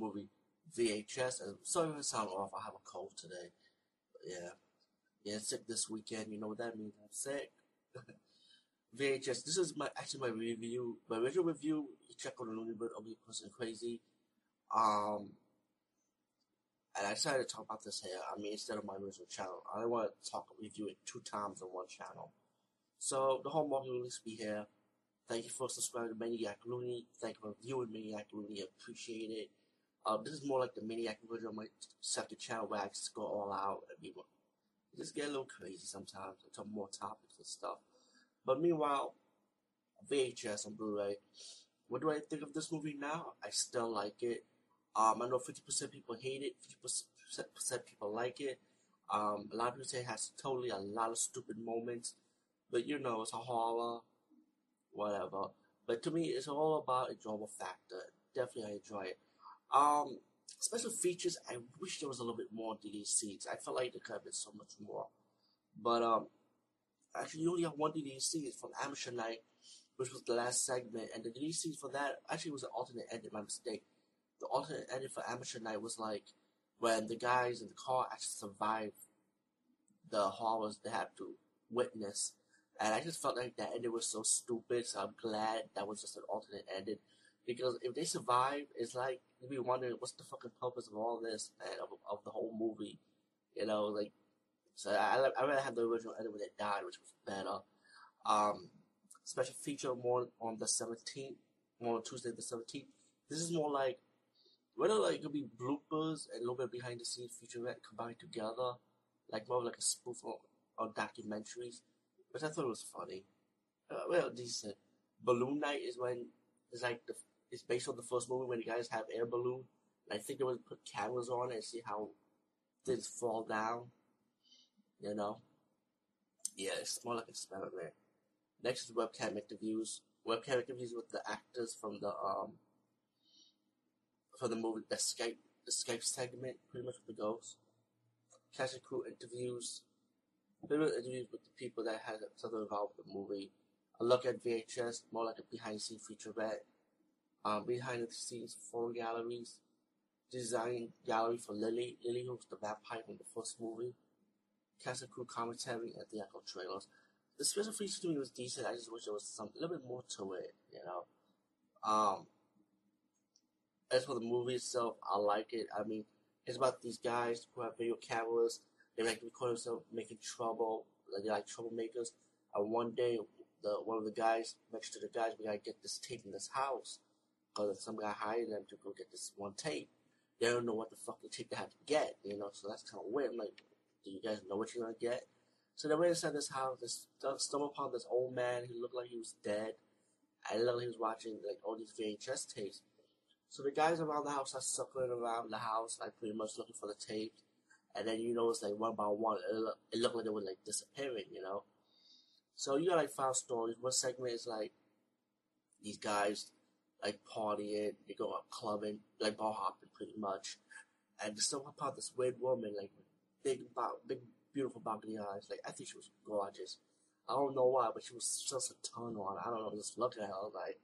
movie VHS. And sorry I sound off. I have a cold today. But yeah, yeah, sick this weekend. You know what that means? I'm sick. VHS. This is my actually my review. My original review. You check on the Looney Bird Ugly Person Crazy. Um, and I decided to talk about this here. I mean, instead of my original channel, I don't want to talk review it two times on one channel. So the whole market will be here. Thank you for subscribing to Maniac Looney. Thank you for viewing Maniac Looney. Appreciate it. Uh, this is more like the Maniac version of my second channel where I just go all out and be just get a little crazy sometimes. I talk more topics and stuff. But meanwhile, VHS and Blu-ray. What do I think of this movie now? I still like it. Um, I know 50% people hate it, 50% people like it. Um, a lot of people say it has totally a lot of stupid moments, but you know, it's a horror, whatever. But to me, it's all about enjoyable factor. Definitely, I enjoy it. Um, special features, I wish there was a little bit more scenes. I felt like there could have been so much more. But, um, actually, you only have one scene from Amateur Night, which was the last segment, and the scene for that actually was an alternate ending, my mistake the alternate ending for Amateur Night was like when the guys in the car actually survived the horrors they had to witness. And I just felt like that ending was so stupid, so I'm glad that was just an alternate ending. Because if they survive, it's like you'd be wondering what's the fucking purpose of all this and of, of the whole movie. You know, like so I I rather have the original ending when they died, which was better. Um, special feature more on the 17th, more on Tuesday the 17th. This is more like whether like it could be bloopers and a little bit behind the scenes featurette combined together, like more like a spoof on documentaries, which I thought it was funny. Uh, well, decent. Balloon Night is when it's like the it's based on the first movie when the guys have air balloon. And I think they would put cameras on and see how things fall down. You know? Yeah, it's more like experiment. Next is webcam interviews. Webcam interviews with the actors from the um for the movie the Skype the Skype segment, pretty much with the ghosts. And crew interviews, little interviews with the people that had something involved with the movie. A look at VHS, more like a behind the scenes featurette. Um, behind the scenes photo galleries, design gallery for Lily. Lily was the vampire from the first movie. Cast and crew commentary and the actual trailers. The special feature to me was decent. I just wish there was some a little bit more to it, you know. Um, as for the movie itself, I like it. I mean, it's about these guys who have video cameras. They like to record themselves making trouble. Like they're like troublemakers. And one day, the one of the guys next to the guys, "We gotta get this tape in this house," because some guy hired them to go get this one tape. They don't know what the fuck the tape they have to get, you know. So that's kind of weird. I'm like, do you guys know what you're gonna get? So they went inside this house. They stumbled upon this old man. who looked like he was dead. I he was watching like all these VHS tapes. So the guys around the house are circling around the house, like pretty much looking for the tape. And then you notice like one by one, it, it looked like they were like disappearing, you know. So you got like five stories. One segment is like these guys like partying, they go out clubbing, like bar hopping pretty much. And stumble upon this weird woman, like big, big, beautiful balcony eyes. Like I think she was gorgeous. I don't know why, but she was just a ton on. I don't know, just looking at her, like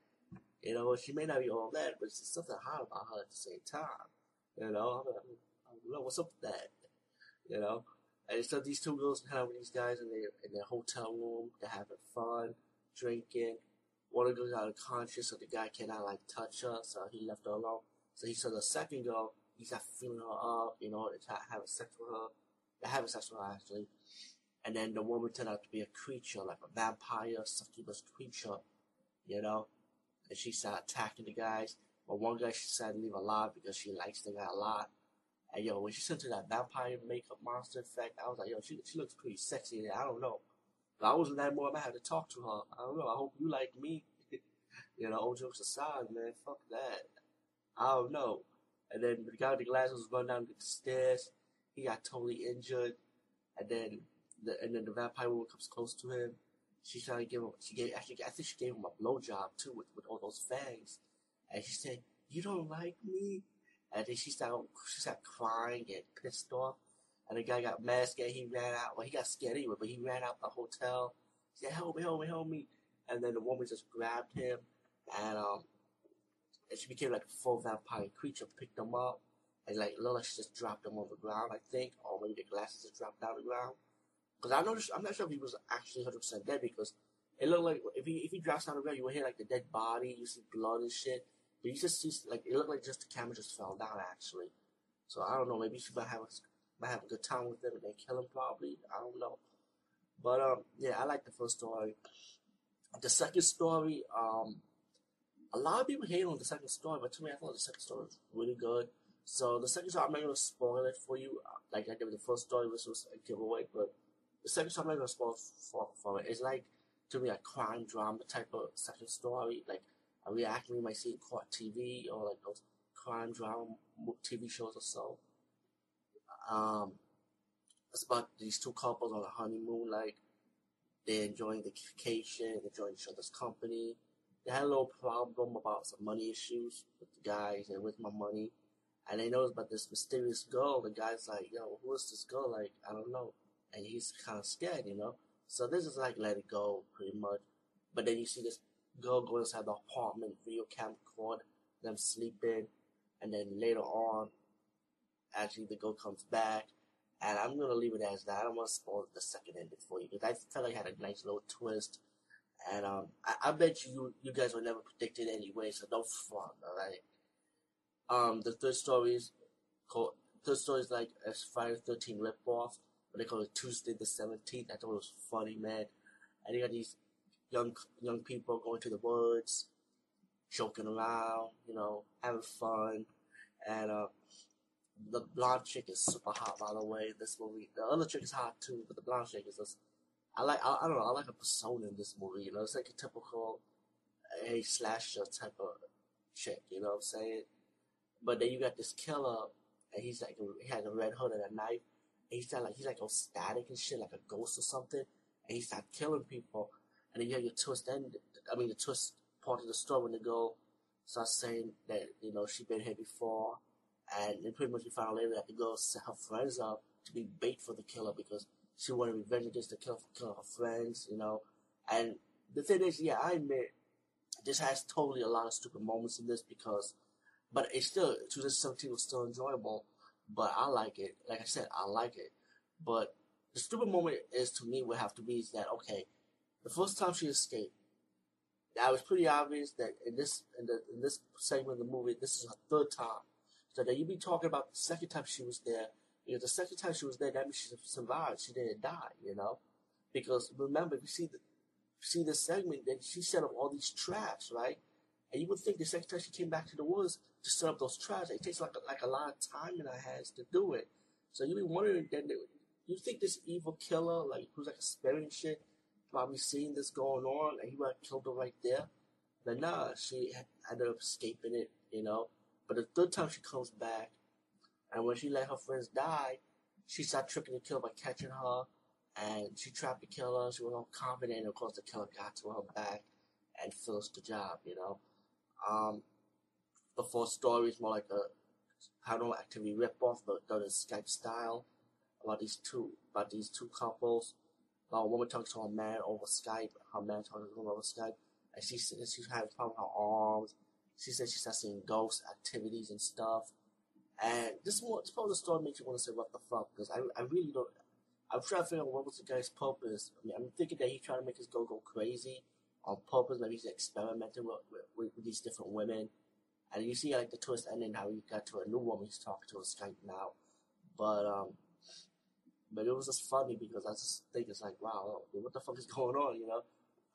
you know, she may not be all that, but there's something hot about her at the same time. You know, I, mean, I don't know what's up with that. You know, and so these two girls hang out with these guys in their in their hotel room. They're having fun, drinking. One of them got unconscious, so the guy cannot like touch her, so he left her alone. So he saw the second girl. He's not feeling her up, you know, to have sex with her. They're having sex with her actually. And then the woman turned out to be a creature, like a vampire, succubus creature, you know and she started attacking the guys. But one guy she decided to leave alive because she likes the guy a lot. And yo, when she sent to that vampire makeup monster effect, I was like, yo, she she looks pretty sexy. I don't know. But I wasn't that more. I had to talk to her. I don't know. I hope you like me. you know, old jokes aside, man. Fuck that. I don't know. And then the guy with the glasses was running down the stairs. He got totally injured. And then the and then the vampire woman comes close to him she tried to give him, she gave, actually, I think she gave him a blowjob too with, with all those fangs. And she said, you don't like me? And then she started, she started crying and pissed off. And the guy got mad, scared, he ran out. Well, he got scared anyway, but he ran out the hotel. He said, help me, help me, help me. And then the woman just grabbed him and, um, and she became like a full vampire creature, picked him up, and like like she just dropped him on the ground, I think, or maybe the glasses just dropped down the ground. Because I noticed, I'm not sure if he was actually 100 percent dead because it looked like if he if he drops down the ground, you would hear like the dead body, you see blood and shit, but you just see like it looked like just the camera just fell down actually. So I don't know, maybe she might have a, might have a good time with them and they kill him probably. I don't know. But um, yeah, I like the first story. The second story, um, a lot of people hate on the second story, but to me, I thought the second story was really good. So the second story, I'm not gonna spoil it for you, like I did with the first story, which was a giveaway. But the second story, I'm not gonna spoil for for it. It's like to me a crime drama type of second story, like a reaction you might see in court TV or like those crime drama TV shows or so. Um, it's about these two couples on a honeymoon, like they're enjoying the vacation, enjoying each other's company. They had a little problem about some money issues with the guys and with my money. And they know about this mysterious girl. The guy's like, yo, who is this girl? Like, I don't know. And he's kind of scared, you know? So this is like let it go, pretty much. But then you see this girl go inside the apartment, video cam record them sleeping. And then later on, actually the girl comes back and I'm gonna leave it as that. I don't want to spoil the second ending for you because I felt like it had a nice little twist. And um, I, I bet you you guys were never predicted anyway, so don't front, alright? Um, the third story is called third story is like a Friday Thirteen rip off, but they call it Tuesday the Seventeenth. I thought it was funny, man. And you got these young young people going to the woods, joking around, you know, having fun, and uh, the blonde chick is super hot, by the way. This movie, the other chick is hot too, but the blonde chick is just. I like. I, I don't know. I like a persona in this movie. You know, it's like a typical a slasher type of chick. You know what I'm saying? But then you got this killer, and he's like he has a red hood and a knife. And he's like he's like all static and shit, like a ghost or something. And he starts killing people. And then you have your twist end. I mean, the twist part of the story when the girl starts saying that you know she been here before and then pretty much we find out later that the girl set her friends up to be bait for the killer because she wanted revenge against the killer for killing her friends, you know. And the thing is, yeah, I admit this has totally a lot of stupid moments in this because, but it's still 2017 was still enjoyable. But I like it. Like I said, I like it. But the stupid moment is to me would have to be is that okay, the first time she escaped, that was pretty obvious that in this in the in this segment of the movie, this is her third time so that you be talking about the second time she was there. Know, the second time she was there, that means she survived. She didn't die. You know, because remember, if you see the see the segment, that she set up all these traps, right? And you would think the second time she came back to the woods to set up those traps, it takes like a, like a lot of time in her hands to do it. So you be wondering, then you think this evil killer, like who's like a spirit shit, probably seeing this going on, and he might killed her right there. But nah, she ended up escaping it, you know. But the third time she comes back, and when she let her friends die, she started tricking the killer by catching her, and she tried to kill her. She was all confident, and of course the killer got to her back and finished the job, you know. Um, the fourth story is more like a paranormal activity ripoff, but done in Skype style, about these two about these two couples. A woman talks to a man over Skype, her man talks to a woman over Skype, and she says she's having problems with her arms, she said she starts seeing ghost activities and stuff. And this one, this part of the story makes you want to say, what the fuck? Because I, I really don't. I'm trying to figure out what was the guy's purpose. I mean, I'm thinking that he's trying to make his girl go crazy on purpose. Maybe he's experimenting with, with, with these different women. And you see, like, the twist ending, how he got to a new woman he's talking to on Skype now. But, um, but it was just funny because I just think it's like, wow, what the fuck is going on, you know?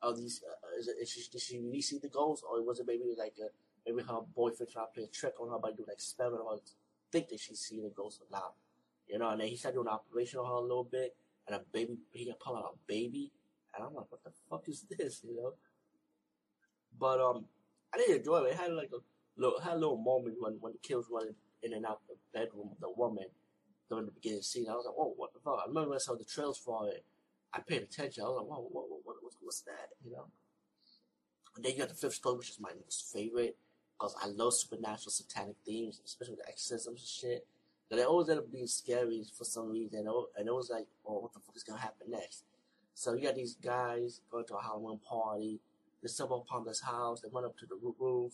Are these, uh, is it, is she, did she really see the ghosts? Or was it maybe like a, maybe her boyfriend tried to play a trick on her by doing an experiment or think that she's seeing the ghost or not. You know, and then he started doing an operation on her a little bit, and a baby, he got pull out a baby, and I'm like, what the fuck is this, you know? But, um, I didn't enjoy it. It had like a little, had a little moment when, when the kills running in and out the bedroom of the woman during the beginning scene. I was like, whoa, what the fuck? I remember when I saw the trails for it. I paid attention. I was like, whoa, what, what, what, what's that, you know? And then you got the fifth story, which is my favorite because I love supernatural satanic themes, especially with exorcisms and shit. But they always end up being scary for some reason, and it was like, oh, what the fuck is gonna happen next? So you got these guys going to a Halloween party. They stumble upon this house. They run up to the roof,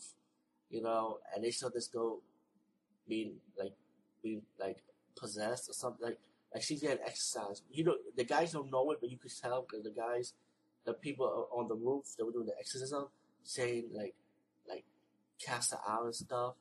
you know, and they saw this girl being like being like possessed or something like like she's getting exercise. You know, the guys don't know it, but you could tell because the guys, the people on the roof that were doing the exorcism, saying like like cast out and stuff,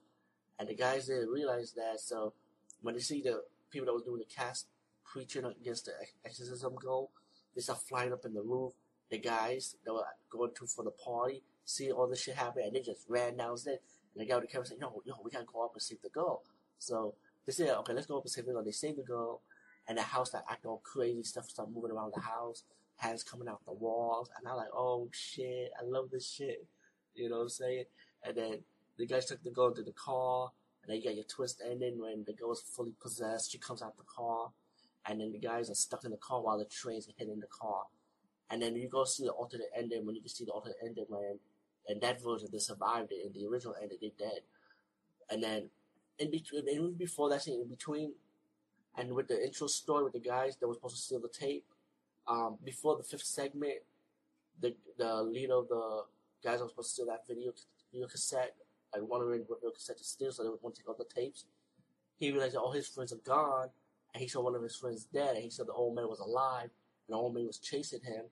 and the guys didn't realize that. So when they see the people that was doing the cast preaching against the exorcism goal, they start flying up in the roof. The guys that were going to for the party see all this shit happen, and they just ran downstairs. And the guy with the camera said, "Yo, yo, we gotta go up and save the girl." So they said, "Okay, let's go up and save the girl." They save the girl, and the house that act all crazy stuff start moving around the house, hands coming out the walls, and I'm like, "Oh shit, I love this shit." You know what I'm saying? And then the guys took the girl to the car, and then you got your twist ending when the girl is fully possessed. She comes out the car, and then the guys are stuck in the car while the trains are hitting the car. And then you go see the alternate ending when you can see the alternate ending when and that version they survived it. In the original ending, they dead. And then in between, even before that scene, in between, and with the intro story with the guys that were supposed to steal the tape, um, before the fifth segment, the the leader of the guys that were supposed to steal that video video cassette, like wondering what video cassette to steal, so they would want to take all the tapes. He realized that all his friends are gone, and he saw one of his friends dead, and he said the old man was alive, and the old man was chasing him,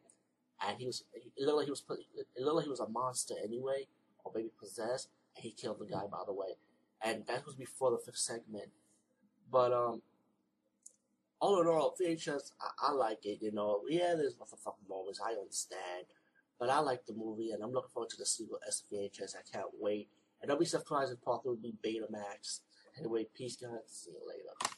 and he was it looked like he was it looked like he was a monster anyway, or maybe possessed, and he killed the guy by the way, and that was before the fifth segment. But um, all in all, VHS I, I like it. You know, yeah, there's motherfucking moments I understand, but I like the movie, and I'm looking forward to the sequel SVHS. I can't wait, and don't be surprised if part will be Betamax. Anyway, peace, guys. See you later.